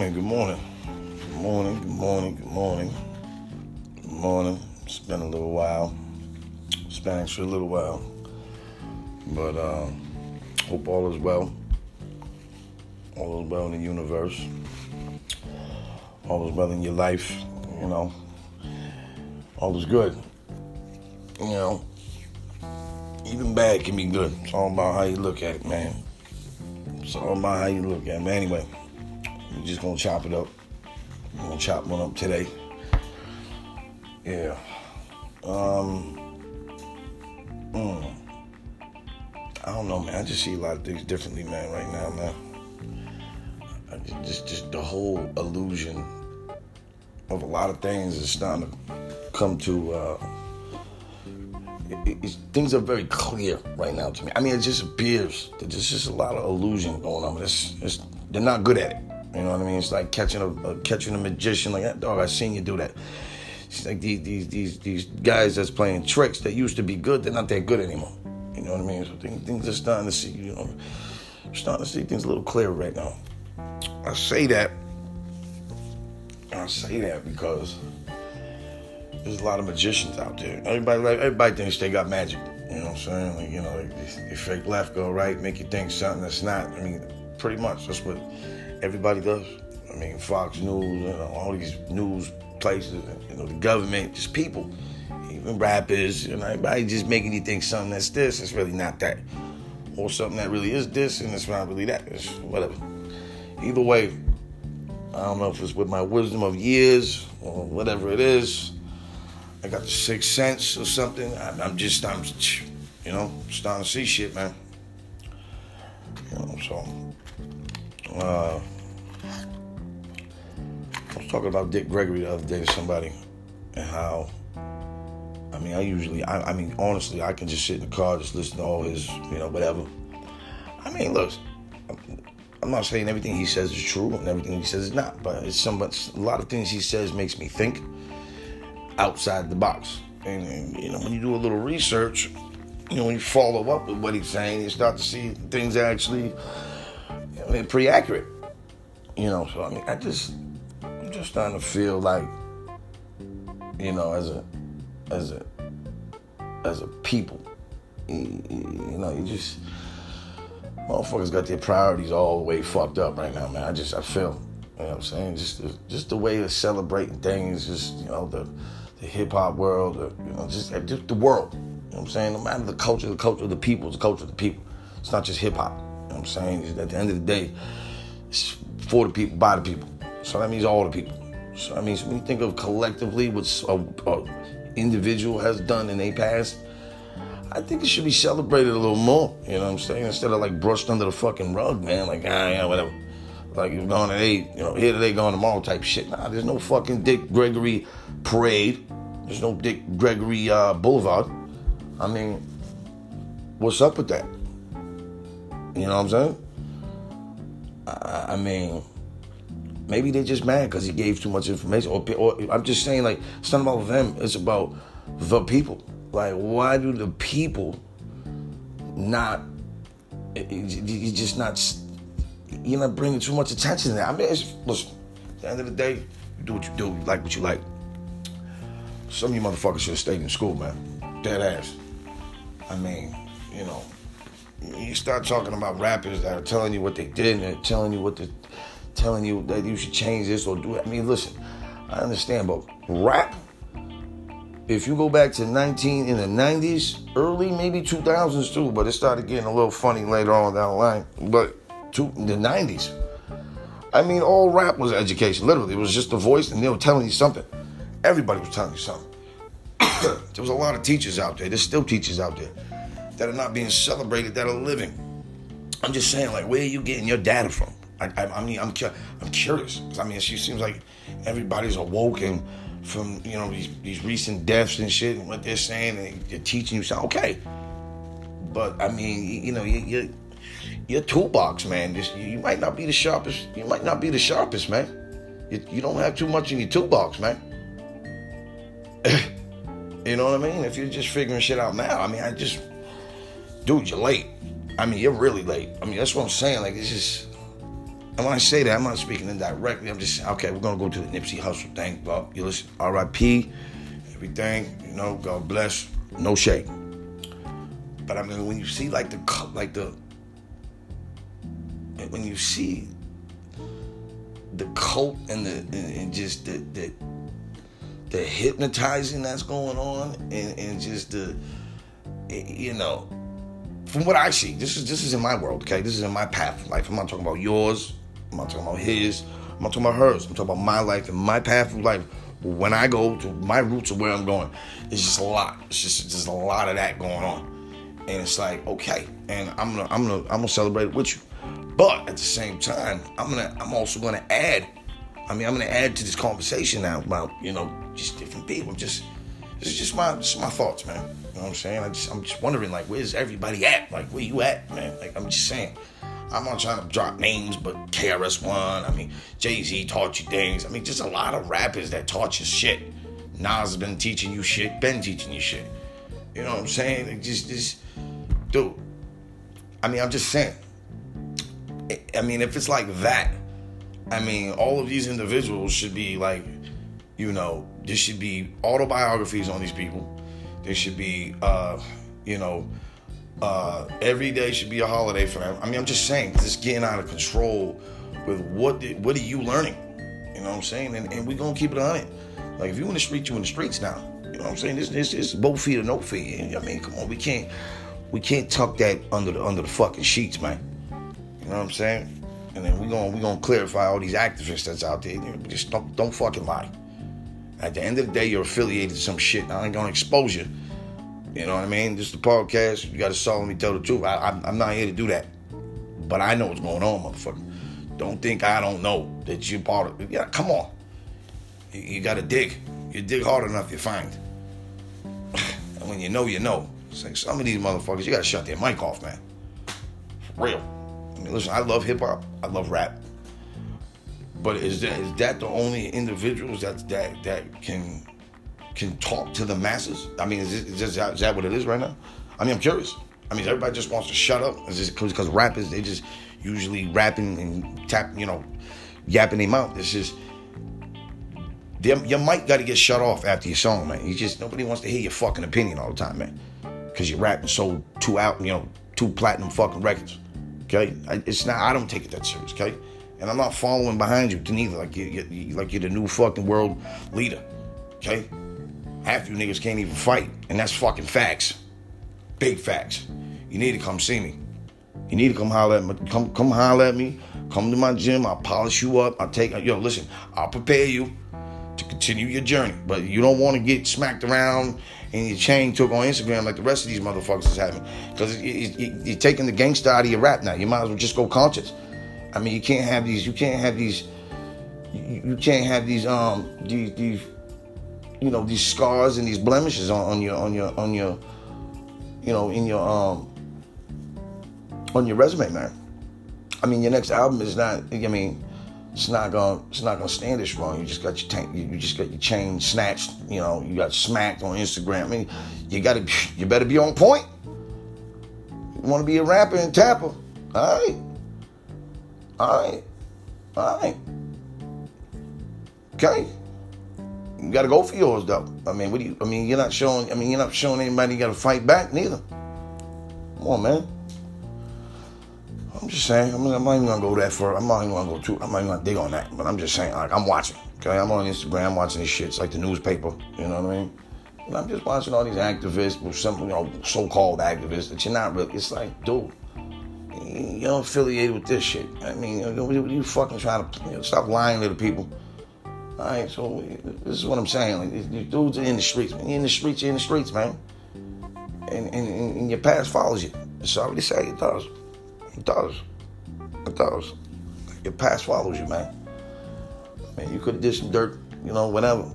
morning, good morning. Good morning, good morning, good morning. Good morning. It's been a little while. Spanish for a little while. But uh hope all is well. All is well in the universe. All is well in your life, you know. All is good. You know. Even bad can be good. It's all about how you look at it, man. It's all about how you look at it. Anyway, we're just gonna chop it up. We're gonna chop one up today. Yeah. Um. mm. I don't know, man. I just see a lot of things differently, man. Right now, man. I just, just, just the whole illusion of a lot of things is starting to come to. Uh, it, it, things are very clear right now to me. I mean, it just appears that there's just a lot of illusion going on. It's, it's, they're not good at it. You know what I mean? It's like catching a, a catching a magician. Like, that. dog, I seen you do that. It's like these these these these guys that's playing tricks that used to be good. They're not that good anymore. You know what I mean? So things, things are starting to see. You know, starting to see things a little clearer right now. I say that. I say that because there's a lot of magicians out there. Everybody like everybody thinks they got magic. You know what I'm saying? Like, you know, they, they fake left, go right, make you think something that's not. I mean, pretty much that's what everybody does. I mean, Fox News, you know, all these news places, you know, the government, just people, even rappers, you know, everybody just making you think something that's this, it's really not that. Or something that really is this and it's not really that. It's whatever. Either way, I don't know if it's with my wisdom of years or whatever it is. I got the sixth sense or something. I, I'm just, I'm, you know, starting to see shit, man. You know, so. Uh, I was talking about Dick Gregory the other day to somebody and how. I mean, I usually, I, I mean, honestly, I can just sit in the car, just listen to all his, you know, whatever. I mean, look, I'm not saying everything he says is true and everything he says is not, but it's some, but a lot of things he says makes me think outside the box. And, and, you know, when you do a little research, you know, when you follow up with what he's saying, you start to see things actually you know, pretty accurate. You know, so I mean, I just, I'm just starting to feel like, you know, as a, as a, as a people, you, you know, you just, motherfuckers got their priorities all the way fucked up right now, man. I just, I feel, you know what I'm saying? Just, just the way of celebrating things, just, you know, the, the hip hop world, the, you know, just, just the world. You know what I'm saying? No matter the culture, the culture of the people, the culture of the people. It's not just hip hop. Know I'm saying? At the end of the day, it's for the people, by the people. So that means all the people. So I mean, when you think of collectively what a, a individual has done in their past, I think it should be celebrated a little more. You know what I'm saying? Instead of like brushed under the fucking rug, man. Like ah, yeah, whatever. Like you're going today, you know, here today, going tomorrow type shit. Nah, there's no fucking Dick Gregory parade. There's no Dick Gregory uh, Boulevard. I mean, what's up with that? You know what I'm saying? I, I mean, maybe they're just mad because he gave too much information. Or, or I'm just saying, like, it's not about them. It's about the people. Like, why do the people not? You just not. You're not bringing too much attention to that. I mean, it's, listen. At the end of the day, you do what you do. You like what you like. Some of you motherfuckers should have stayed in school, man. Dead ass. I mean, you know, you start talking about rappers that are telling you what they did and telling you what the, telling you that you should change this or do it. I mean, listen, I understand, but rap. If you go back to 19 in the 90s, early maybe 2000s too, but it started getting a little funny later on down the line. But to the 90s, I mean, all rap was education. Literally, it was just a voice, and they were telling you something. Everybody was telling you something. there was a lot of teachers out there. There's still teachers out there that are not being celebrated, that are living. I'm just saying, like, where are you getting your data from? I, I, I mean, I'm, I'm curious. I mean, she seems like everybody's awoken from, you know, these, these recent deaths and shit and what they're saying and they're teaching you something. Okay. But, I mean, you, know, you, you, your toolbox, man, just, you might not be the sharpest. You might not be the sharpest, man. You, you don't have too much in your toolbox, man. you know what I mean? If you're just figuring shit out now, I mean, I just dude, you're late. I mean, you're really late. I mean, that's what I'm saying. Like, it's just, And when I say that, I'm not speaking indirectly. I'm just okay, we're gonna go to the Nipsey Hussle thing. Well, you listen, R.I.P. Everything, you know, God bless. No shade. But I mean, when you see like the like the when you see the cult and the and just the the, the hypnotizing that's going on and, and just the you know from what I see, this is this is in my world, okay? This is in my path of life. I'm not talking about yours. I'm not talking about his. I'm not talking about hers. I'm talking about my life and my path of life. When I go to my roots of where I'm going, it's just a lot. It's just just a lot of that going on, and it's like okay, and I'm gonna I'm gonna I'm gonna celebrate it with you, but at the same time, I'm gonna I'm also gonna add. I mean, I'm gonna add to this conversation now about you know just different people. Just this is just my just my thoughts, man. You know what I'm saying? I just I'm just wondering like where's everybody at? Like where you at, man? Like I'm just saying. I'm not trying to drop names, but KRS One, I mean, Jay Z taught you things. I mean, just a lot of rappers that taught you shit. Nas has been teaching you shit, been teaching you shit. You know what I'm saying? It just, just, dude. I mean, I'm just saying. I mean, if it's like that, I mean, all of these individuals should be like, you know, there should be autobiographies on these people. There should be, uh, you know, uh, every day should be a holiday for them. I mean, I'm just saying, just getting out of control with what did, what are you learning? You know what I'm saying? And, and we're gonna keep it on it. Like if you in the street, you in the streets now. You know what I'm saying? This this is both feet or no feet. I mean, come on, we can't we can't tuck that under the under the fucking sheets, man. You know what I'm saying? And then we're gonna we gonna clarify all these activists that's out there. Just don't don't fucking lie. At the end of the day, you're affiliated to some shit. I ain't gonna expose you. You know what I mean? This is the podcast. You got to solemnly tell the truth. I, am not here to do that, but I know what's going on, motherfucker. Don't think I don't know that you're part of. it. Yeah, come on. You, you got to dig. You dig hard enough, you find. and when you know, you know. It's like some of these motherfuckers, you got to shut their mic off, man. For real. I mean, listen, I love hip hop. I love rap. But is that is that the only individuals that that that can can talk to the masses? I mean, is, this, is, that, is that what it is right now? I mean, I'm curious. I mean, everybody just wants to shut up. Is this because rappers they just usually rapping and tap, you know, yapping their mouth? It's just your mic got to get shut off after your song, man. You just nobody wants to hear your fucking opinion all the time, man, because you're rapping so two out, you know, two platinum fucking records. Okay, it's not. I don't take it that serious. Okay, and I'm not following behind you neither. Like you, you like you're the new fucking world leader. Okay, Half you niggas can't even fight, and that's fucking facts. Big facts. You need to come see me. You need to come holler at me. Come, come holler at me. Come to my gym. I'll polish you up. I'll take. Yo, listen. I'll prepare you to continue your journey. But you don't want to get smacked around and your chain took on Instagram like the rest of these motherfuckers is having. Because you're taking the gangsta out of your rap now. You might as well just go conscious. I mean, you can't have these. You can't have these. You, you can't have these. Um. These. These you know these scars and these blemishes on, on your on your on your you know in your um on your resume, man. I mean, your next album is not. I mean, it's not gonna it's not gonna stand this wrong. You just got your tank. You just got your chain snatched. You know, you got smacked on Instagram. I mean, you gotta you better be on point. You want to be a rapper and tapper. All right, all right, all right. Okay. You got to go for yours, though. I mean, what do you? I mean, you're not showing. I mean, you're not showing anybody you got to fight back, neither. Come on, man. I'm just saying. I'm, I'm not even gonna go that far. I'm not even gonna go too. I'm not even gonna dig on that. But I'm just saying. Like, I'm watching. Okay, I'm on Instagram watching this shit. It's like the newspaper. You know what I mean? And I'm just watching all these activists, or some you know, so-called activists that you're not really. It's like, dude, you're affiliated with this shit. I mean, you, you fucking trying to you know, stop lying to the people. All right, so this is what I'm saying. Like these dudes are in the streets, man. You're in the streets, you're in the streets, man. And, and, and your past follows you. Sorry to say, it does. It does. It does. Your past follows you, man. Man, you could have did some dirt, you know, whatever.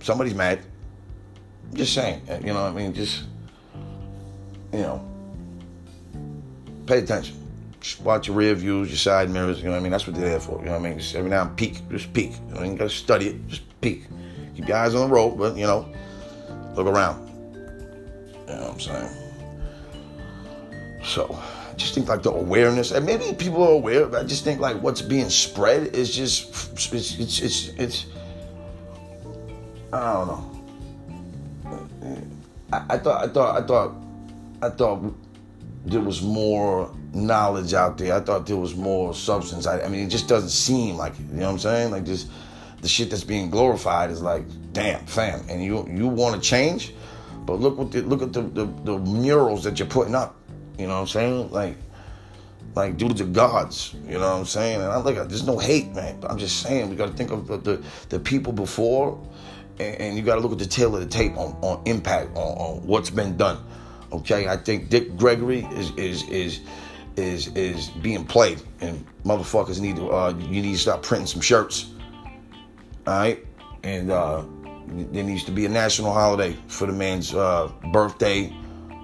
Somebody's mad. Just saying, you know what I mean? Just, you know, pay attention. Watch your rear views, your side mirrors. You know what I mean? That's what they're there for. You know what I mean? Just every now and peek, just peek. You know, you gotta study it. Just peek. Keep your eyes on the road, but you know, look around. You know what I'm saying? So I just think like the awareness, and maybe people are aware, but I just think like what's being spread is just it's it's it's, it's I don't know. I, I thought I thought I thought I thought there was more knowledge out there. I thought there was more substance. I, I mean, it just doesn't seem like it. You know what I'm saying? Like just the shit that's being glorified is like, damn, fam. And you you want to change, but look what the, look at the, the, the murals that you're putting up. You know what I'm saying? Like like dudes are gods. You know what I'm saying? And I'm like, there's no hate, man. But I'm just saying we got to think of the, the, people before, and, and you got to look at the tail of the tape on, on impact on, on what's been done. Okay, I think Dick Gregory is is is is is being played, and motherfuckers need to uh, you need to stop printing some shirts. All right, and uh, there needs to be a national holiday for the man's uh, birthday,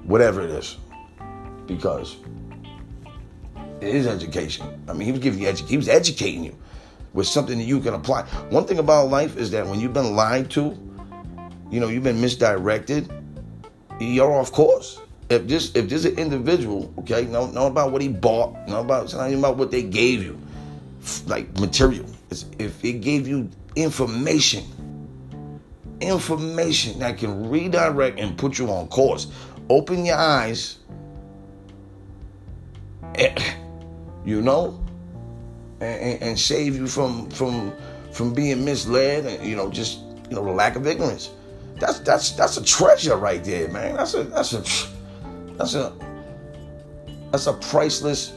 whatever it is, because it is education. I mean, he was giving you edu- he was educating you with something that you can apply. One thing about life is that when you've been lied to, you know, you've been misdirected, you're off course. If this if this is an individual, okay, know, know about what he bought, know about it's not about what they gave you, like material. It's, if it gave you information, information that can redirect and put you on course, open your eyes. Eh, you know, and, and save you from from from being misled and you know just you know the lack of ignorance. That's that's that's a treasure right there, man. That's a that's a that's a that's a priceless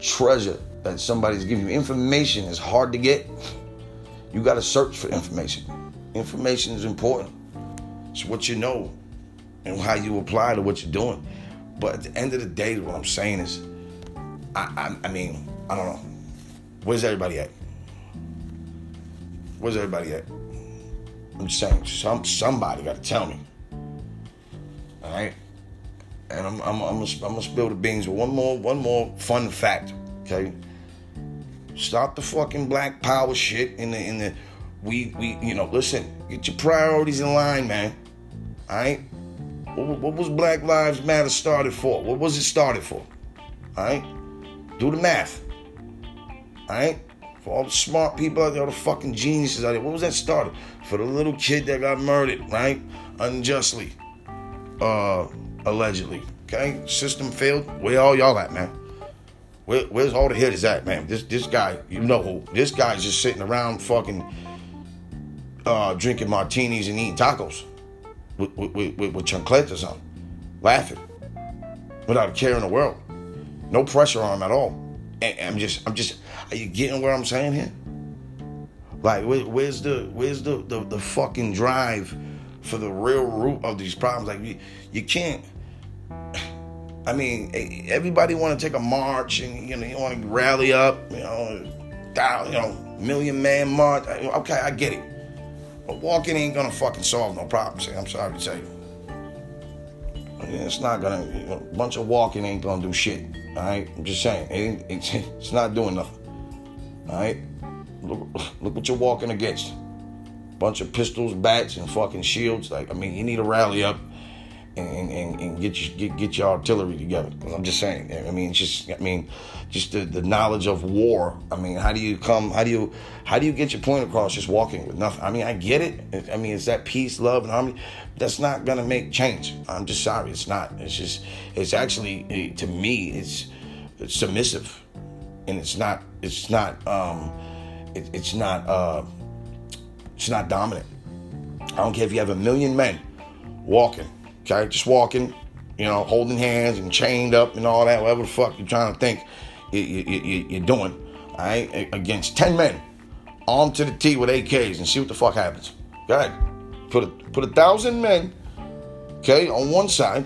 treasure that somebody's giving you. Information is hard to get. You got to search for information. Information is important. It's what you know and how you apply to what you're doing. But at the end of the day, what I'm saying is, I, I, I mean, I don't know. Where's everybody at? Where's everybody at? I'm just saying, some somebody got to tell me. All right, and I'm I'm I'm gonna, I'm gonna spill the beans one more one more fun fact. Okay, stop the fucking black power shit in the in the we we you know listen get your priorities in line, man. All right, what, what was Black Lives Matter started for? What was it started for? All right, do the math. All right. For all the smart people out there, all the fucking geniuses out there. What was that started? For the little kid that got murdered, right? Unjustly. Uh, allegedly. Okay? System failed. Where all y'all at, man? Where, where's all the hitters at, man? This this guy, you know who. This guy's just sitting around fucking uh, drinking martinis and eating tacos with, with, with, with chancletas on, laughing without a care in the world. No pressure on him at all. And I'm just, I'm just, are you getting what I'm saying here? Like, where, where's the, where's the, the, the fucking drive for the real root of these problems? Like, you, you can't. I mean, everybody want to take a march and you know you want to rally up, you know, down, you know, million man march. Okay, I get it, but walking ain't gonna fucking solve no problems. I'm sorry to tell you. It's not gonna. You know, a bunch of walking ain't gonna do shit. All right, I'm just saying, it it's, it's not doing nothing. All right, look, look what you're walking against. Bunch of pistols, bats, and fucking shields. Like, I mean, you need to rally up and, and, and get, your, get get your artillery together. I'm just saying. I mean, just I mean, just the, the knowledge of war. I mean, how do you come? How do you how do you get your point across just walking with nothing? I mean, I get it. I mean, it's that peace, love, and harmony. That's not gonna make change. I'm just sorry, it's not. It's just it's actually to me, it's, it's submissive, and it's not. It's not. Um, it, it's not. Uh, it's not dominant. I don't care if you have a million men walking Okay, just walking, you know, holding hands and chained up and all that, whatever the fuck you're trying to think you, you, you, are doing, all right, against 10 men, armed to the T with AKs and see what the fuck happens. Go ahead. Put a, put a thousand men, okay, on one side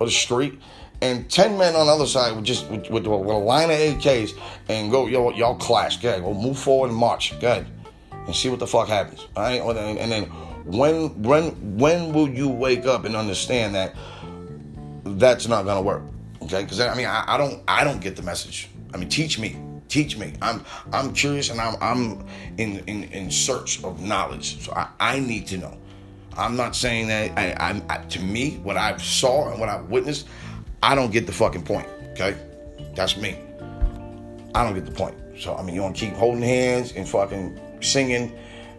of the street and 10 men on the other side with just with, with, with a line of AKs and go, yo, y'all clash. Go ahead, we'll move forward and march. Go ahead. And see what the fuck happens. All right, and then when when when will you wake up and understand that that's not gonna work? Okay, because I mean I, I don't I don't get the message. I mean teach me, teach me. I'm I'm curious and I'm I'm in in, in search of knowledge. So I, I need to know. I'm not saying that I, I'm I, to me what I saw and what I witnessed. I don't get the fucking point. Okay? That's me. I don't get the point. So, I mean, you want to keep holding hands and fucking singing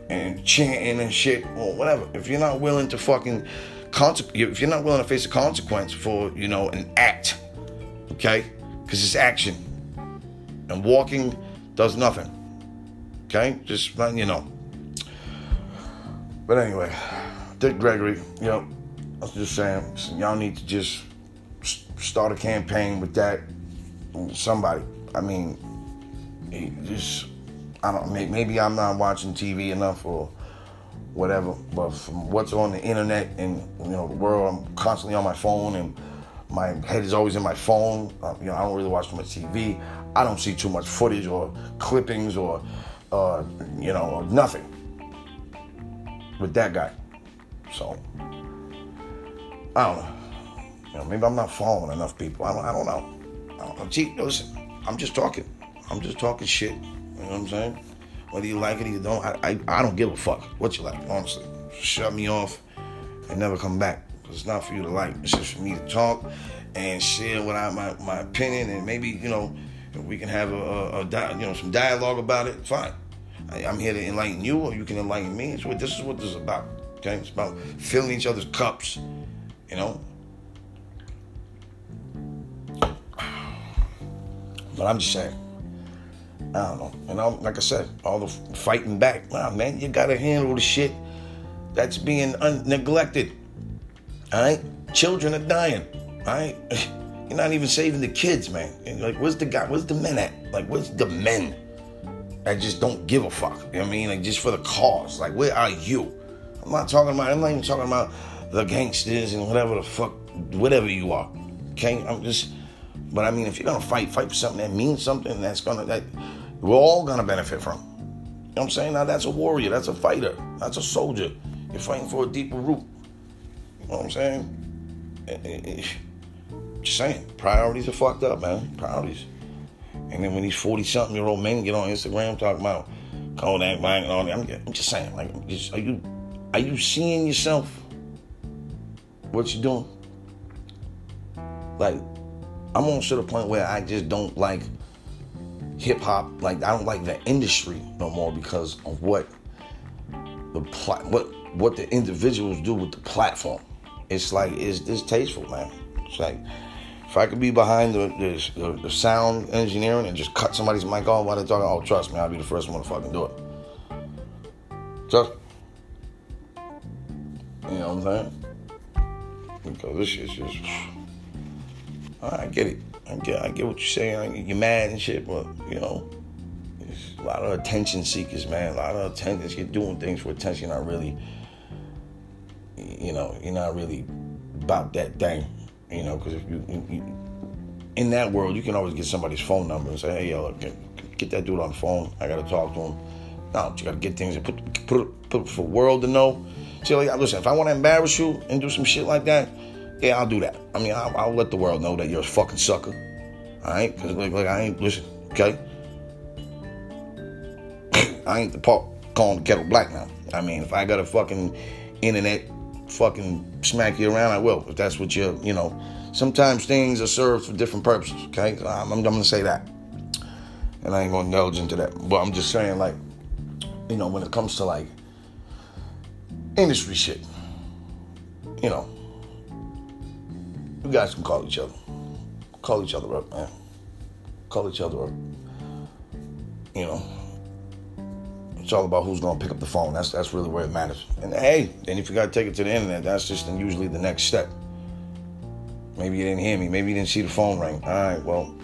and chanting and shit or whatever. If you're not willing to fucking, if you're not willing to face a consequence for, you know, an act, okay? Because it's action. And walking does nothing. Okay? Just letting you know. But anyway, Dick Gregory, you know, I was just saying, y'all need to just start a campaign with that. Somebody. I mean, just I don't maybe I'm not watching TV enough or whatever, but from what's on the internet and you know the world, I'm constantly on my phone and my head is always in my phone. Uh, you know, I don't really watch too much TV. I don't see too much footage or clippings or uh, you know nothing with that guy. So I don't know. You know, maybe I'm not following enough people. I don't. I don't know. I don't know. Gee, listen, I'm just talking. I'm just talking shit. You know what I'm saying? Whether you like it or you don't, I, I, I don't give a fuck what you like, honestly. Shut me off and never come back. Cause It's not for you to like. It's just for me to talk and share what I my, my opinion and maybe, you know, we can have a, a, a you know some dialogue about it. Fine. I, am here to enlighten you or you can enlighten me. It's what this is what this is about. Okay? It's about filling each other's cups, you know. But I'm just saying. I don't know. And I'm, like I said, all the fighting back. Nah, man, you gotta handle the shit that's being un- neglected. All right, children are dying. All right, you're not even saving the kids, man. And like, where's the guy? Where's the men at? Like, where's the men that just don't give a fuck? You know what I mean? Like, just for the cause. Like, where are you? I'm not talking about. I'm not even talking about the gangsters and whatever the fuck, whatever you are. Okay, I'm just. But I mean, if you're gonna fight, fight for something that means something that's gonna that we're all gonna benefit from. You know what I'm saying? Now that's a warrior, that's a fighter, that's a soldier. You're fighting for a deeper root. You know what I'm saying? Eh, eh, eh, just saying, priorities are fucked up, man. Priorities. And then when these 40 something year old men get on Instagram talking about Kodak Black and all that, I'm, I'm just saying, like, just, are you are you seeing yourself? What you doing? Like, I'm almost to the point where I just don't like hip hop. Like I don't like the industry no more because of what the plat what what the individuals do with the platform. It's like it's distasteful, man. It's like if I could be behind the, the, the sound engineering and just cut somebody's mic off while they're talking, oh trust me, I'll be the first one to fucking do it. Just you know what I'm saying? Because this shit's just I get it. I get, I get what you're saying. You're mad and shit, but you know, a lot of attention seekers, man. A lot of attention. You're doing things for attention. Not really, you know, you're not really about that thing. You know, because if you, you, in that world, you can always get somebody's phone number and say, "Hey, yo, get, get that dude on the phone. I gotta talk to him." No, you gotta get things and put put put for world to know. See, like, listen, if I want to embarrass you and do some shit like that, yeah, I'll do that. I mean, I'll, I'll let the world know that you're a fucking sucker. All right? Because, like, like, I ain't, listen, okay? I ain't the pot calling the kettle black now. I mean, if I got a fucking internet fucking smack you around, I will. If that's what you're, you know. Sometimes things are served for different purposes, okay? I'm, I'm, going to say that. And I ain't going to indulge into that. But I'm just saying, like, you know, when it comes to, like, industry shit, you know, you guys can call each other. Call each other up, man. Call each other up. You know. It's all about who's gonna pick up the phone. That's that's really where it matters. And hey, then if you gotta take it to the internet, that's just usually the next step. Maybe you didn't hear me. Maybe you didn't see the phone ring. All right, well,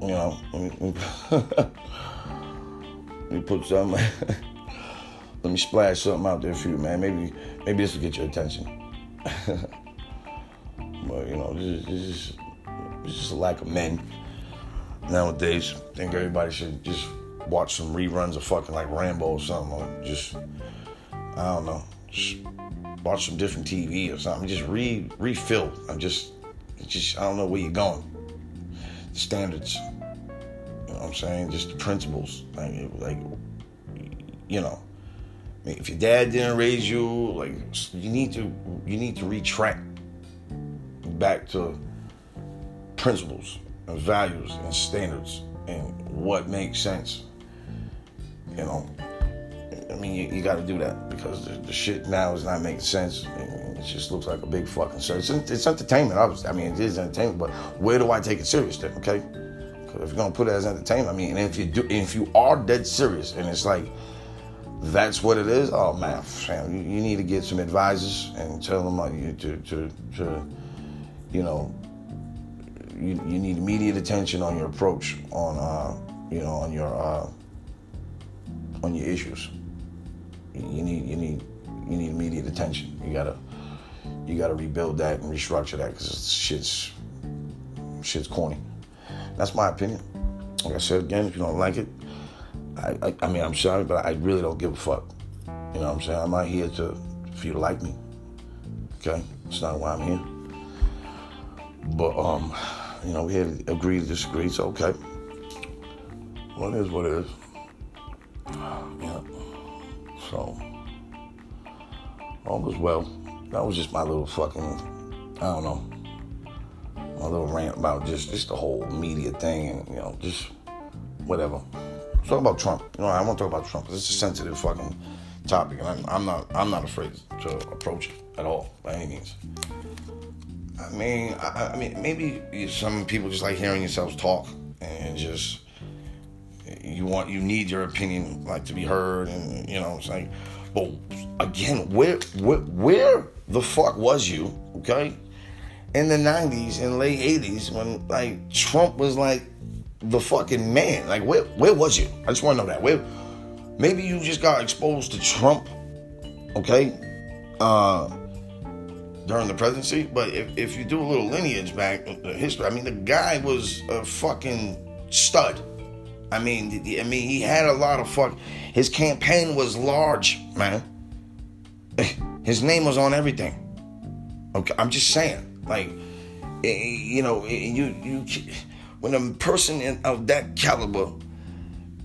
you know, let me, let me put some. let me splash something out there for you, man. Maybe maybe this will get your attention. But you know, this is, is just a lack of men nowadays. I think everybody should just watch some reruns of fucking like Rambo or something, or just I don't know, just watch some different TV or something. Just re refill. I'm just, just I don't know where you're going. The standards. You know what I'm saying? Just the principles. Like, like you know. if your dad didn't raise you, like you need to you need to retract back to principles and values and standards and what makes sense. You know, I mean, you, you got to do that because the, the, shit now is not making sense. It just looks like a big fucking circus. It's, it's entertainment, obviously. I mean, it is entertainment, but where do I take it serious then? Okay, if you're gonna put it as entertainment, I mean, and if you do, if you are dead serious, and it's like that's what it is. Oh man, fam, you, you need to get some advisors and tell them uh, to, to, to, you know, you, you need immediate attention on your approach on, uh, you know, on your, uh, on your issues. You need, you need, you need immediate attention. You gotta, you gotta rebuild that and restructure that because shit's, shit's corny. That's my opinion. Like I said again, if you don't like it, I, I, I, mean, I'm sorry, but I really don't give a fuck. You know what I'm saying? I'm not here to for you to like me. Okay? That's not why I'm here. But um, you know, we had to agree to disagree. So okay. What is what is. Yeah. So all was well. That was just my little fucking I don't know. My little rant about just just the whole media thing and you know, just whatever talk about Trump. You know, I want to talk about Trump it's a sensitive fucking topic, and I'm, I'm, not I'm not afraid to approach it at all by any means. I mean, I, I mean, maybe some people just like hearing yourselves talk and just you want you need your opinion like to be heard, and you know, it's like, but again, where where where the fuck was you? Okay. In the 90s and late 80s, when like Trump was like the fucking man. Like, where where was you? I just want to know that. Where maybe you just got exposed to Trump, okay, uh, during the presidency. But if, if you do a little lineage back, uh, history, I mean, the guy was a fucking stud. I mean, I mean, he had a lot of fuck. His campaign was large, man. His name was on everything. Okay, I'm just saying, like, eh, you know, eh, you you when a person of that caliber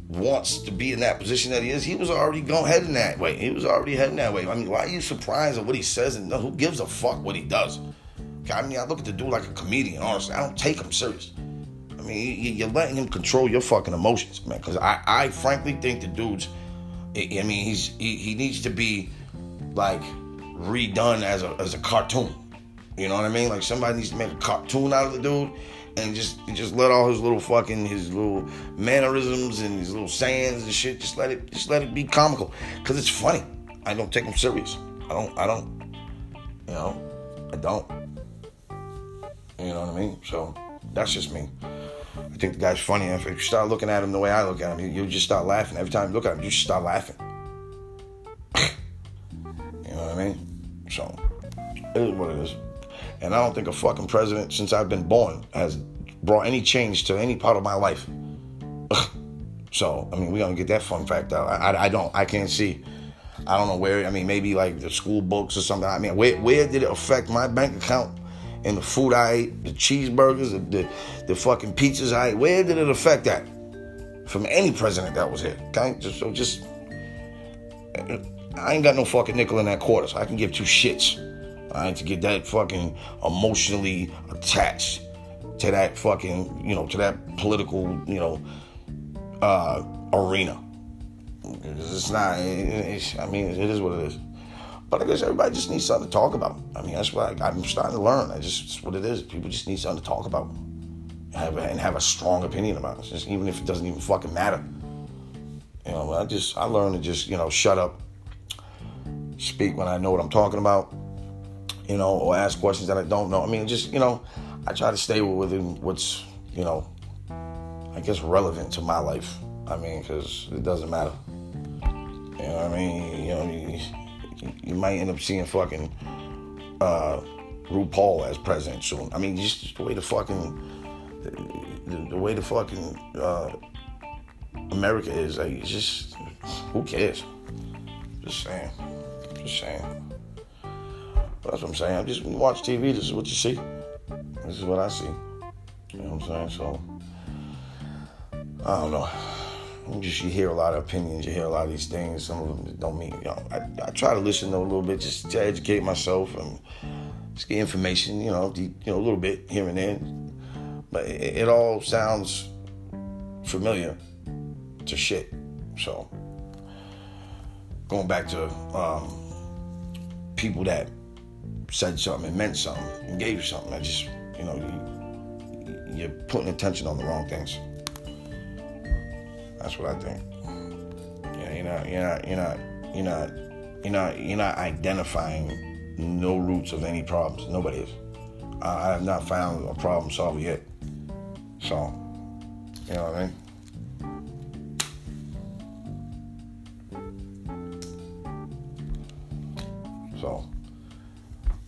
wants to be in that position that he is, he was already going heading that way. He was already heading that way. I mean, why are you surprised at what he says and who gives a fuck what he does? I mean, I look at the dude like a comedian, honestly. I don't take him serious. I mean, you're letting him control your fucking emotions, man. Because I, I frankly think the dude's, I mean, he's he, he needs to be like redone as a as a cartoon. You know what I mean? Like somebody needs to make a cartoon out of the dude and just just let all his little fucking his little mannerisms and his little sayings and shit just let it just let it be comical because it's funny. I don't take him serious. I don't. I don't. You know. I don't. You know what I mean? So that's just me. I think the guy's funny. If you start looking at him the way I look at him, you, just start laughing. Every time you look at him, you just start laughing. you know what I mean? So it is what it is. And I don't think a fucking president since I've been born has brought any change to any part of my life. so, I mean, we're going to get that fun fact out. I, I, I, don't, I can't see. I don't know where, I mean, maybe like the school books or something. I mean, where, where did it affect my bank account and the food I ate, the cheeseburgers, the, the, the fucking pizzas I ate? Where did it affect that? From any president that was here. Okay? Just, so just, I ain't got no fucking nickel in that quarter, so I can give two shits. I had to get that fucking emotionally attached to that fucking, you know, to that political, you know, uh, arena. It's not, it's, I mean, it is what it is. But I guess everybody just needs something to talk about. I mean, that's what I, am starting to learn. I just, it's what it is. People just need something to talk about. Have, and have a strong opinion about it, just, even if it doesn't even fucking matter. You know, I just, I learned to just, you know, shut up, speak when I know what I'm talking about you know, or ask questions that I don't know. I mean, just, you know, I try to stay within what's, you know, I guess relevant to my life. I mean, because it doesn't matter. You know what I mean? You know, you, you might end up seeing fucking uh, RuPaul as president soon. I mean, just the way the fucking, the, the way the fucking uh, America is, like, just, who cares? Just saying. Just saying. That's what I'm saying. I just watch TV, this is what you see. This is what I see. You know what I'm saying? So I don't know. You just you hear a lot of opinions, you hear a lot of these things. Some of them don't mean you know. I, I try to listen to a little bit just to educate myself and just get information. You know, you know a little bit here and there. but it, it all sounds familiar to shit. So going back to um, people that said something and meant something and gave you something. I just, you know, you, you're putting attention on the wrong things. That's what I think. Yeah, you're not, you're not, you're not, you're not, you're not, you're not identifying no roots of any problems. Nobody is. I, I have not found a problem solver yet. So, you know what I mean?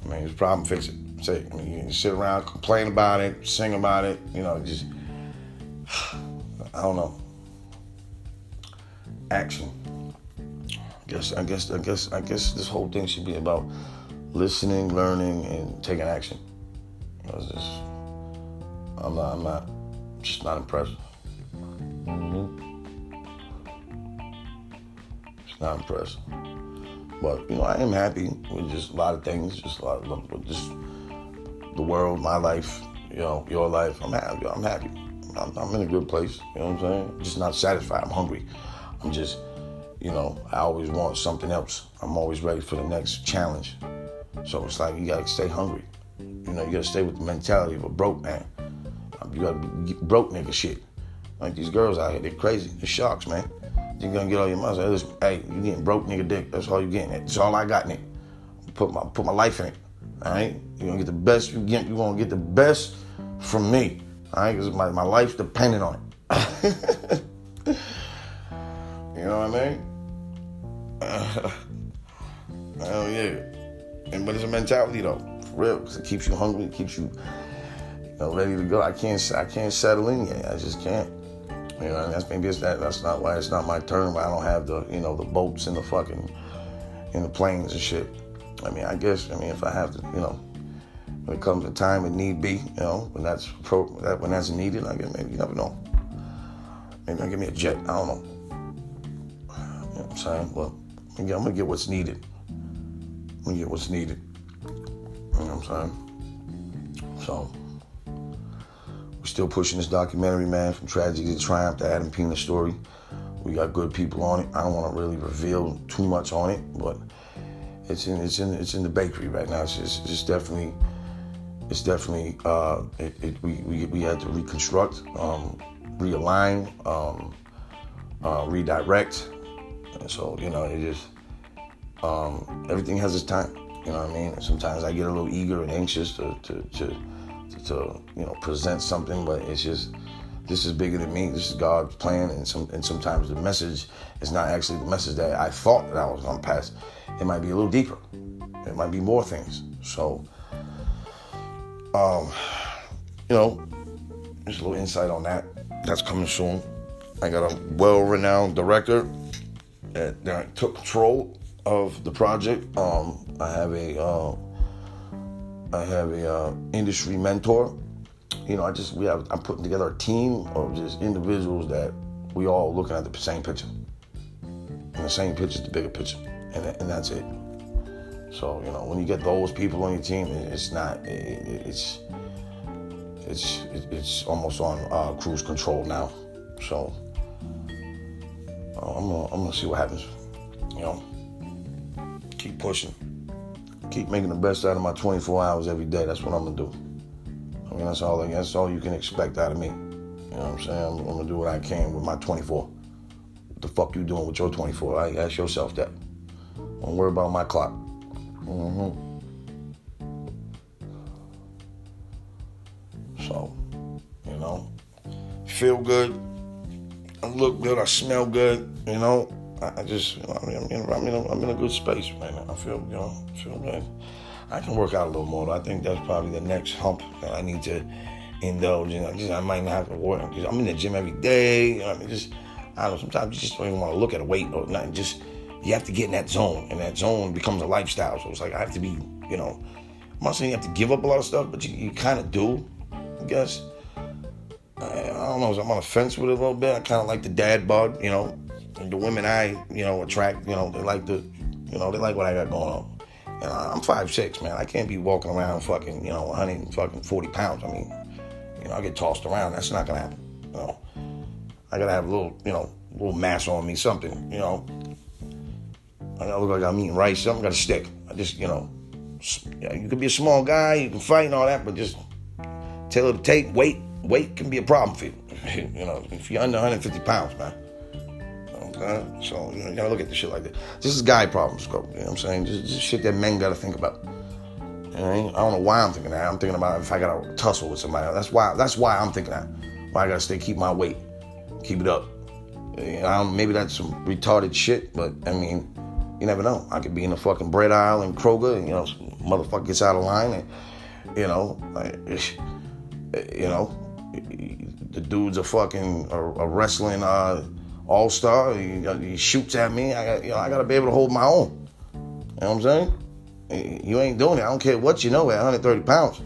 I mean, it's a problem, fix it. Say, I mean, you can sit around, complain about it, sing about it, you know, just, I don't know. Action. I guess, I guess, I guess, I guess this whole thing should be about listening, learning, and taking action. I was Just, I'm not, I'm not, just not impressed. Mm-hmm. Just not impressed. But you know, I am happy with just a lot of things, just a lot of just the world, my life, you know, your life. I'm happy. I'm happy. I'm, I'm in a good place. You know what I'm saying? Just not satisfied. I'm hungry. I'm just, you know, I always want something else. I'm always ready for the next challenge. So it's like you gotta stay hungry. You know, you gotta stay with the mentality of a broke man. You gotta be broke nigga shit. Like these girls out here, they're crazy. They're sharks, man. You're gonna get all your money. Hey, you getting broke nigga dick. That's all you getting. That's all I got in it. Put my put my life in it. All right. You're gonna get the best you get. You're gonna get the best from me. All right, because my, my life's dependent on it. you know what I mean? Hell yeah. And but it's a mentality though, for real, because it keeps you hungry, it keeps you, you know, ready to go. I can't I can't settle in yet. I just can't. You know, that's maybe it's that. That's not why it's not my turn. Why I don't have the, you know, the boats and the fucking, in the planes and shit. I mean, I guess. I mean, if I have to, you know, when it comes to time and need be, you know, when that's pro, when that's needed, I guess maybe you never know. Maybe I'll give me a jet. I don't know. You know what I'm saying? Well, I'm gonna get what's needed. I'm gonna get what's needed. You know what I'm saying? So. Still pushing this documentary, man, from tragedy to triumph, the Adam Pena story. We got good people on it. I don't want to really reveal too much on it, but it's in it's in it's in the bakery right now. It's just it's definitely it's definitely uh, it, it, we, we we had to reconstruct, um, realign, um, uh, redirect, and so you know it just um, everything has its time. You know what I mean? sometimes I get a little eager and anxious to to, to to you know present something, but it's just this is bigger than me. This is God's plan, and some and sometimes the message is not actually the message that I thought that I was to pass. It might be a little deeper. It might be more things. So, um, you know, just a little insight on that. That's coming soon. I got a well-renowned director that took control of the project. Um, I have a uh, I have a uh, industry mentor. You know, I just we have I'm putting together a team of just individuals that we all looking at the same picture. And the same picture is the bigger picture, and and that's it. So you know, when you get those people on your team, it's not it, it's it's it's almost on uh, cruise control now. So uh, I'm gonna, I'm gonna see what happens. You know, keep pushing keep making the best out of my 24 hours every day. That's what I'm gonna do. I mean, that's all. That's all you can expect out of me. You know what I'm saying? I'm, I'm gonna do what I can with my 24. What the fuck you doing with your 24? I ask yourself that. Don't worry about my clock. Mm-hmm. So, you know, feel good. I look good. I smell good. You know, I just, I mean, I'm in, I'm in, a, I'm in a good space right now. I feel, you know, feel good. I can work out a little more. I think that's probably the next hump that I need to indulge in. I just, I might not have to work. I'm in the gym every day. You know, I mean, just, I don't know. Sometimes you just don't even want to look at a weight or nothing. Just, you have to get in that zone, and that zone becomes a lifestyle. So it's like I have to be, you know, I'm not saying you have to give up a lot of stuff, but you, you kind of do, I guess. I, I don't know. I'm on the fence with it a little bit. I kind of like the dad bug, you know the women I, you know, attract, you know, they like the, you know, they like what I got going on. And uh, I'm five six, man. I can't be walking around fucking, you know, 100 fucking 40 pounds. I mean, you know, I get tossed around. That's not gonna happen. You know, I gotta have a little, you know, little mass on me, something. You know, I gotta look like I'm eating rice. Something got to stick. I just, you know, you could be a small guy, you can fight and all that, but just tailor the tape. Weight, weight can be a problem for you. you know, if you're under 150 pounds, man. Okay? So, you know, you gotta look at the shit like that. This is guy problems, bro. you know what I'm saying? Just shit that men gotta think about. You know, I don't know why I'm thinking that. I'm thinking about if I gotta tussle with somebody. That's why. That's why I'm thinking that. Why I gotta stay, keep my weight, keep it up. You know, maybe that's some retarded shit, but I mean, you never know. I could be in the fucking bread aisle in Kroger, and you know, motherfucker gets out of line, and you know, like, you know, the dude's are fucking a, a wrestling uh, all star. He, he, shoots at me. I got, you know, I got to be able to hold my own. You know what I'm saying? You ain't doing it. I don't care what you know at 130 pounds. You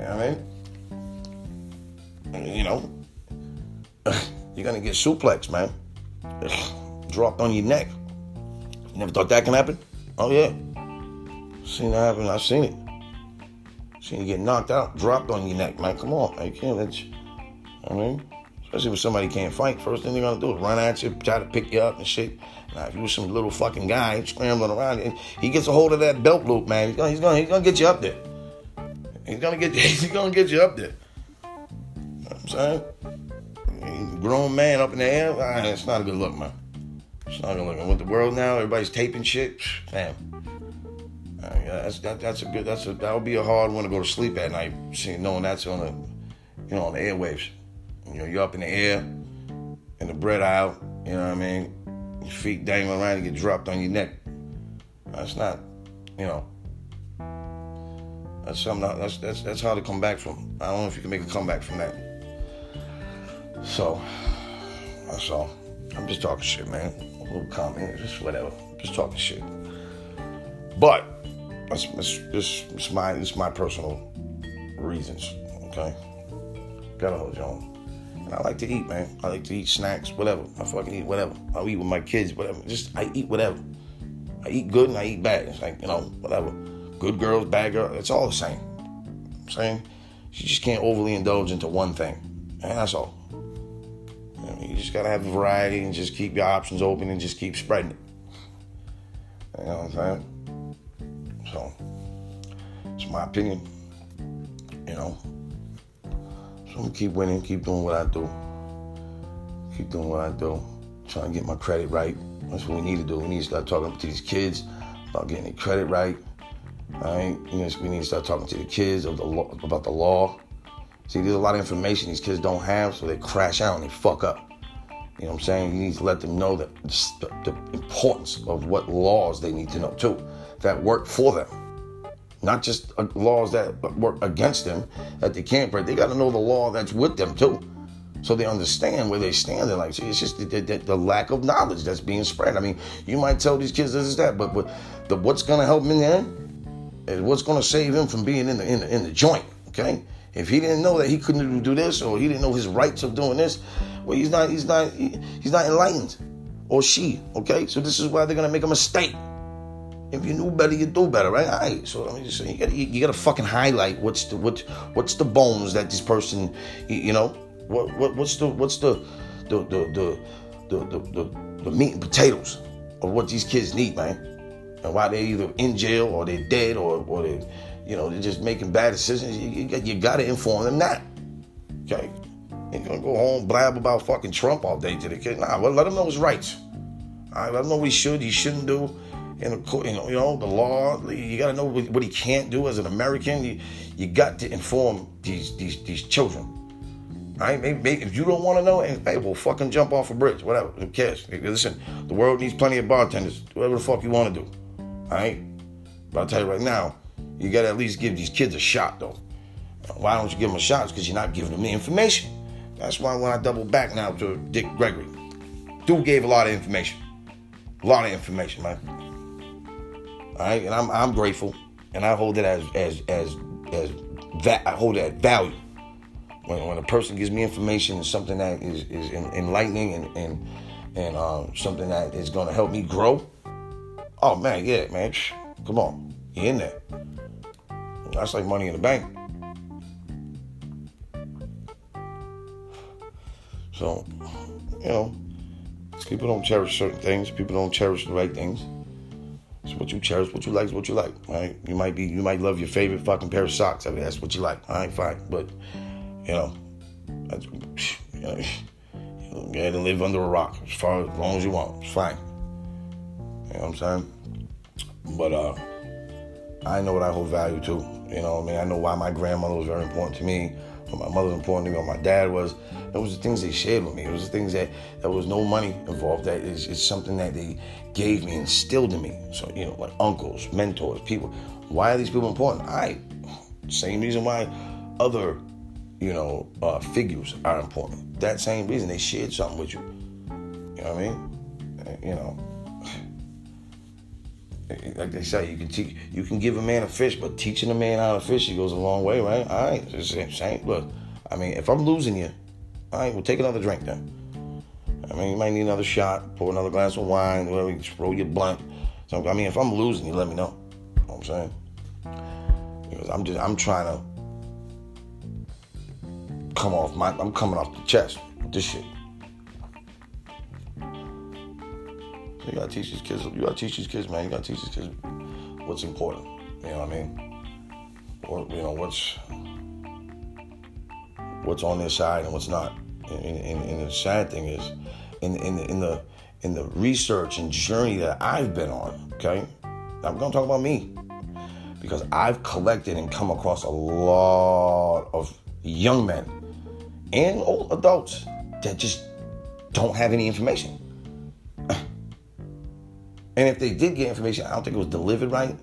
know what I mean? You know, you're gonna get suplex, man. Dropped on your neck. You never thought that can happen? Oh yeah. Seen that happen. I've seen it. Seen you get knocked out, dropped on your neck, man. Come on, I can't you. I mean, especially when somebody can't fight. First thing they're gonna do is run at you, try to pick you up and shit. Now, if you was some little fucking guy scrambling around, and he gets a hold of that belt loop, man. He's gonna, he's gonna, he's gonna get you up there. He's gonna get, he's gonna get you up there. You know I'm saying? Grown man up in the air, ah, it's not a good look, man. It's not a good look. With the world now, everybody's taping shit. Damn. Uh, yeah, that's that, that's a good. That's a that would be a hard one to go to sleep at night, seeing knowing that's on the, you know, on the airwaves. You know, you're up in the air, in the bread aisle. You know what I mean? Your feet dangling around and get dropped on your neck. That's not, you know. That's something. That's that's that's hard to come back from. I don't know if you can make a comeback from that. So, that's all. I'm just talking shit, man. A little comment, just whatever. Just talking shit. But that's, that's, that's my it's my personal reasons. Okay, gotta hold you on. I like to eat, man. I like to eat snacks, whatever. I fucking eat whatever. I eat with my kids, whatever. Just I eat whatever. I eat good and I eat bad. It's like you know whatever. Good girls, bad girls. It's all the same. I'm saying you just can't overly indulge into one thing, and that's all. You just gotta have variety and just keep your options open and just keep spreading it. You know what I'm saying? So, it's my opinion. You know. I'm gonna keep winning, keep doing what I do. Keep doing what I do. Trying to get my credit right. That's what we need to do. We need to start talking to these kids about getting their credit right. All right? We need to start talking to the kids of the law, about the law. See, there's a lot of information these kids don't have, so they crash out and they fuck up. You know what I'm saying? You need to let them know that the, the importance of what laws they need to know too, that work for them. Not just uh, laws that work against them that they can't break. They got to know the law that's with them too, so they understand where they stand. They're like, see, it's just the, the, the, lack of knowledge that's being spread. I mean, you might tell these kids this is that, but, but the, what's going to help him in the end is what's going to save him from being in the, in the in the joint. Okay, if he didn't know that he couldn't do this, or he didn't know his rights of doing this, well, he's not, he's not, he's not enlightened, or she. Okay, so this is why they're gonna make a mistake. If you knew better, you'd do better, right? All right. So let me just say, you gotta, you, gotta fucking highlight what's the what, what's the bones that this person, you know, what, what what's the what's the the the the the, the, the, meat and potatoes of what these kids need, man, and why they're either in jail or they're dead or or they, you know, they're just making bad decisions. You, you, you gotta inform them that. Okay. Ain't gonna go home blab about fucking Trump all day to the kid. Nah, well, let him know his rights. All right, let him know what he should, he shouldn't do. And you know, you know the law. You got to know what, he can't do as an American. You, you got to inform these these these children. Right, maybe, maybe if you don't want to know, hey, well, fucking jump off a bridge, whatever. Who cares? Listen, the world needs plenty of bartenders. Whatever the fuck you want to do. All right, but I'll tell you right now, you got to at least give these kids a shot, though. Why don't you give them a shot? Because you're not giving them the information. That's why when I double back now to Dick Gregory, dude gave a lot of information, a lot of information, man. All right, and I'm I'm grateful, and I hold it as as as as that I hold it at value. When when a person gives me information and something that is is enlightening and and and uh, something that is going to help me grow. Oh man, yeah, man, come on, you in there? That's like money in the bank. So, you know, people don't cherish certain things. People don't cherish the right things. It's what you cherish. What you like is what you like. Right? You might be. You might love your favorite fucking pair of socks. I mean, that's what you like. All right, fine. But you know, you know, you ahead and live under a rock as far as long as you want. It's fine. You know what I'm saying? But uh, I know what I hold value to. You know, I mean, I know why my grandmother was very important to me my mother was important to me, what my dad was. It was the things they shared with me. It was the things that there was no money involved. That is, it's something that they gave me, instilled in me. So you know, like uncles, mentors, people. Why are these people important? I same reason why other you know uh, figures are important. That same reason they shared something with you. You know what I mean? You know like they say, you can teach, you can give a man a fish, but teaching a man how to fish, he goes a long way, right? All right, it's the same. Look, I mean, if I'm losing you, all right, we'll take another drink then. I mean, you might need another shot, pour another glass of wine, whatever. You roll your blunt. So, I mean, if I'm losing, you let me know. You know what I'm saying? Because I'm just, I'm trying to come off my, I'm coming off the chest with this shit. You gotta teach these kids. You gotta teach these kids, man. You gotta teach these kids what's important. You know what I mean? Or you know what's what's on their side and what's not. And, and, and the sad thing is, in in the, in the in the research and journey that I've been on, okay, I'm gonna talk about me because I've collected and come across a lot of young men and old adults that just don't have any information. And if they did get information, I don't think it was delivered right.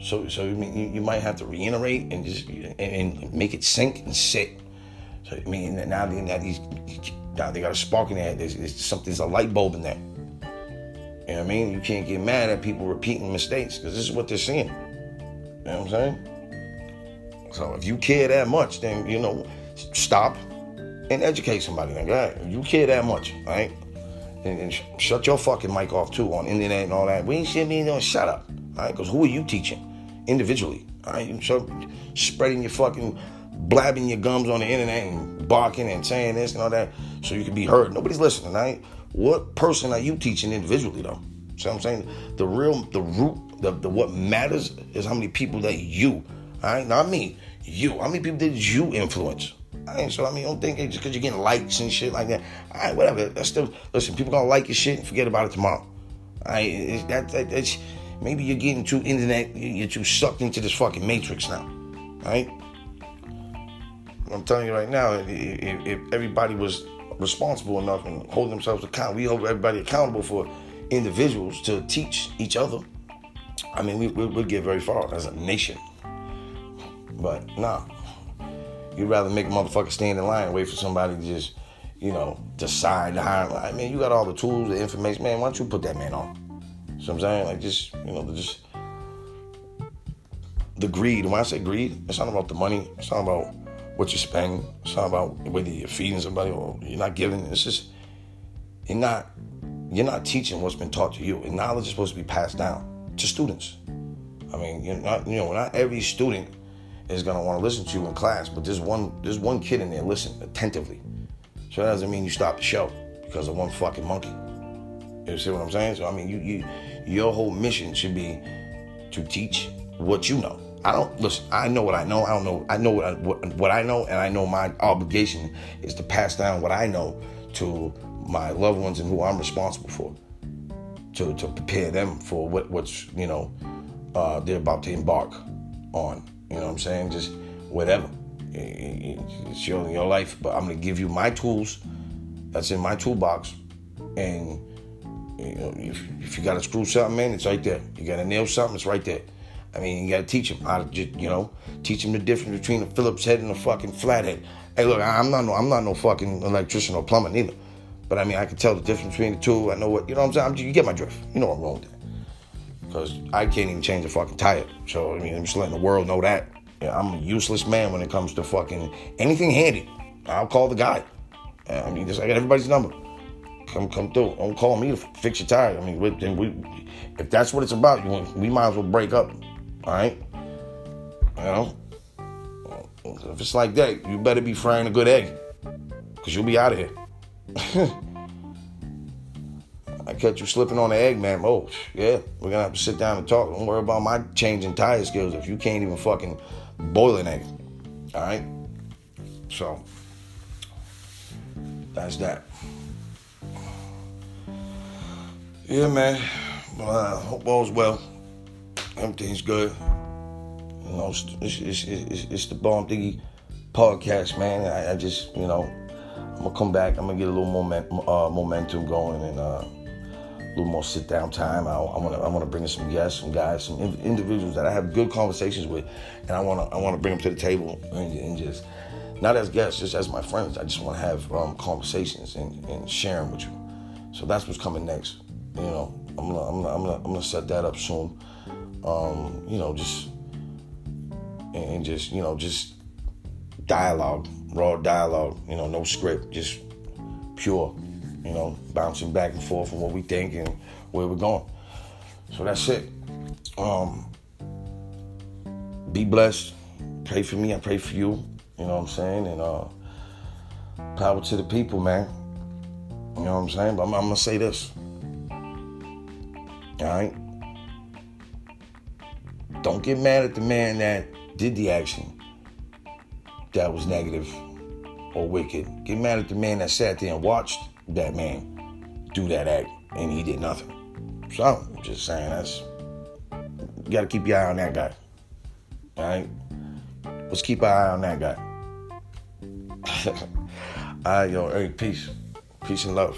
So, so I mean, you, you might have to reiterate and just and, make it sink and sit. So I mean, now they now these now they got a spark in there. There's, there's something. There's a light bulb in there. You know what I mean? You can't get mad at people repeating mistakes because this is what they're seeing. You know what I'm saying? So if you care that much, then you know, stop and educate somebody. Like, right, if you care that much, right? And, and sh- shut your fucking mic off too on internet and all that. We ain't shit me no shut up. All right, because who are you teaching individually? All right, so spreading your fucking blabbing your gums on the internet and barking and saying this and all that so you can be heard. Nobody's listening, right? What person are you teaching individually though? See what I'm saying? The real, the root, the, the what matters is how many people that you, all right, not me, you. How many people did you influence? Right, so I mean, don't think just because you're getting likes and shit like that. All right, whatever. That's still listen. People gonna like your shit and forget about it tomorrow. All right, that, that that's maybe you're getting too internet. You're too sucked into this fucking matrix now. All right. I'm telling you right now, if, if everybody was responsible enough and hold themselves accountable, we hold everybody accountable for individuals to teach each other. I mean, we, we'll get very far as a nation. But nah, You'd rather make a motherfucker stand in line wait for somebody to just, you know, decide to hire. I mean, you got all the tools, the information. Man, why don't you put that man on? So I'm saying, like, just, you know, just the greed. when I say greed, it's not about the money. It's not about what you spend. It's not about whether you're feeding somebody or you're not giving. It's just you're not you're not teaching what's been taught to you. And knowledge is supposed to be passed down to students. I mean, you're not you know not every student is gonna want to listen to you in class, but there's one there's one kid in there listen attentively. So that doesn't mean you stop the show because of one fucking monkey. You see what I'm saying? So I mean, you you your whole mission should be to teach what you know. I don't listen. I know what I know. I don't know. I know what I, what, what I know, and I know my obligation is to pass down what I know to my loved ones and who I'm responsible for, to to prepare them for what what's you know uh, they're about to embark on. You know what I'm saying? Just whatever. It's your, your life, but I'm gonna give you my tools. That's in my toolbox, and you know, if, if you gotta screw something in, it's right there. You gotta nail something, it's right there. I mean, you gotta teach them how to just, you know, teach them the difference between a Phillips head and a fucking flathead. Hey, look, I'm not no, I'm not no fucking electrician or plumber neither. But I mean, I can tell the difference between the two. I know what, you know what I'm saying? I'm, you get my drift. You know what I'm wrong with that because I can't even change a fucking tire. So I mean, I'm just letting the world know that yeah, I'm a useless man when it comes to fucking anything handy. I'll call the guy. I mean, just I got everybody's number. Come, come through. Don't call me to fix your tire. I mean, we, we, if that's what it's about—you we might as well break up. All right, you know. If it's like that, you better be frying a good egg, Cause you'll be out of here. I catch you slipping on the egg, man. Oh, yeah, we're gonna have to sit down and talk. Don't worry about my changing tire skills if you can't even fucking boil an egg. All right? So, that's that. Yeah, man. Well, uh, hope all's well. Everything's good. You know, it's, it's, it's, it's the Bomb Diggy podcast, man. I, I, just, you know, I'm gonna come back. I'm gonna get a little moment, uh, momentum going and uh, little more sit down time. I, want to, I want to bring in some guests, some guys, some in, individuals that I have good conversations with, and I want to, I want to bring them to the table and, and, just, not as guests, just as my friends. I just want to have um, conversations and, and share them with you. So that's what's coming next. You know, I'm gonna, I'm gonna, I'm gonna, I'm gonna set that up soon. Um, you know, just and just you know, just dialogue, raw dialogue. You know, no script, just pure. You know, bouncing back and forth from what we think and where we're going. So that's it. Um, be blessed. Pray for me. I pray for you. You know what I'm saying? And uh, power to the people, man. You know what I'm saying? But I'm, I'm gonna say this. All right? Don't get mad at the man that did the action that was negative or wicked. Get mad at the man that sat there and watched that man do that act and he did nothing. So I'm just saying that's you gotta keep your eye on that guy. All right? Let's keep our eye on that guy. All right, yo, hey, peace. Peace and love.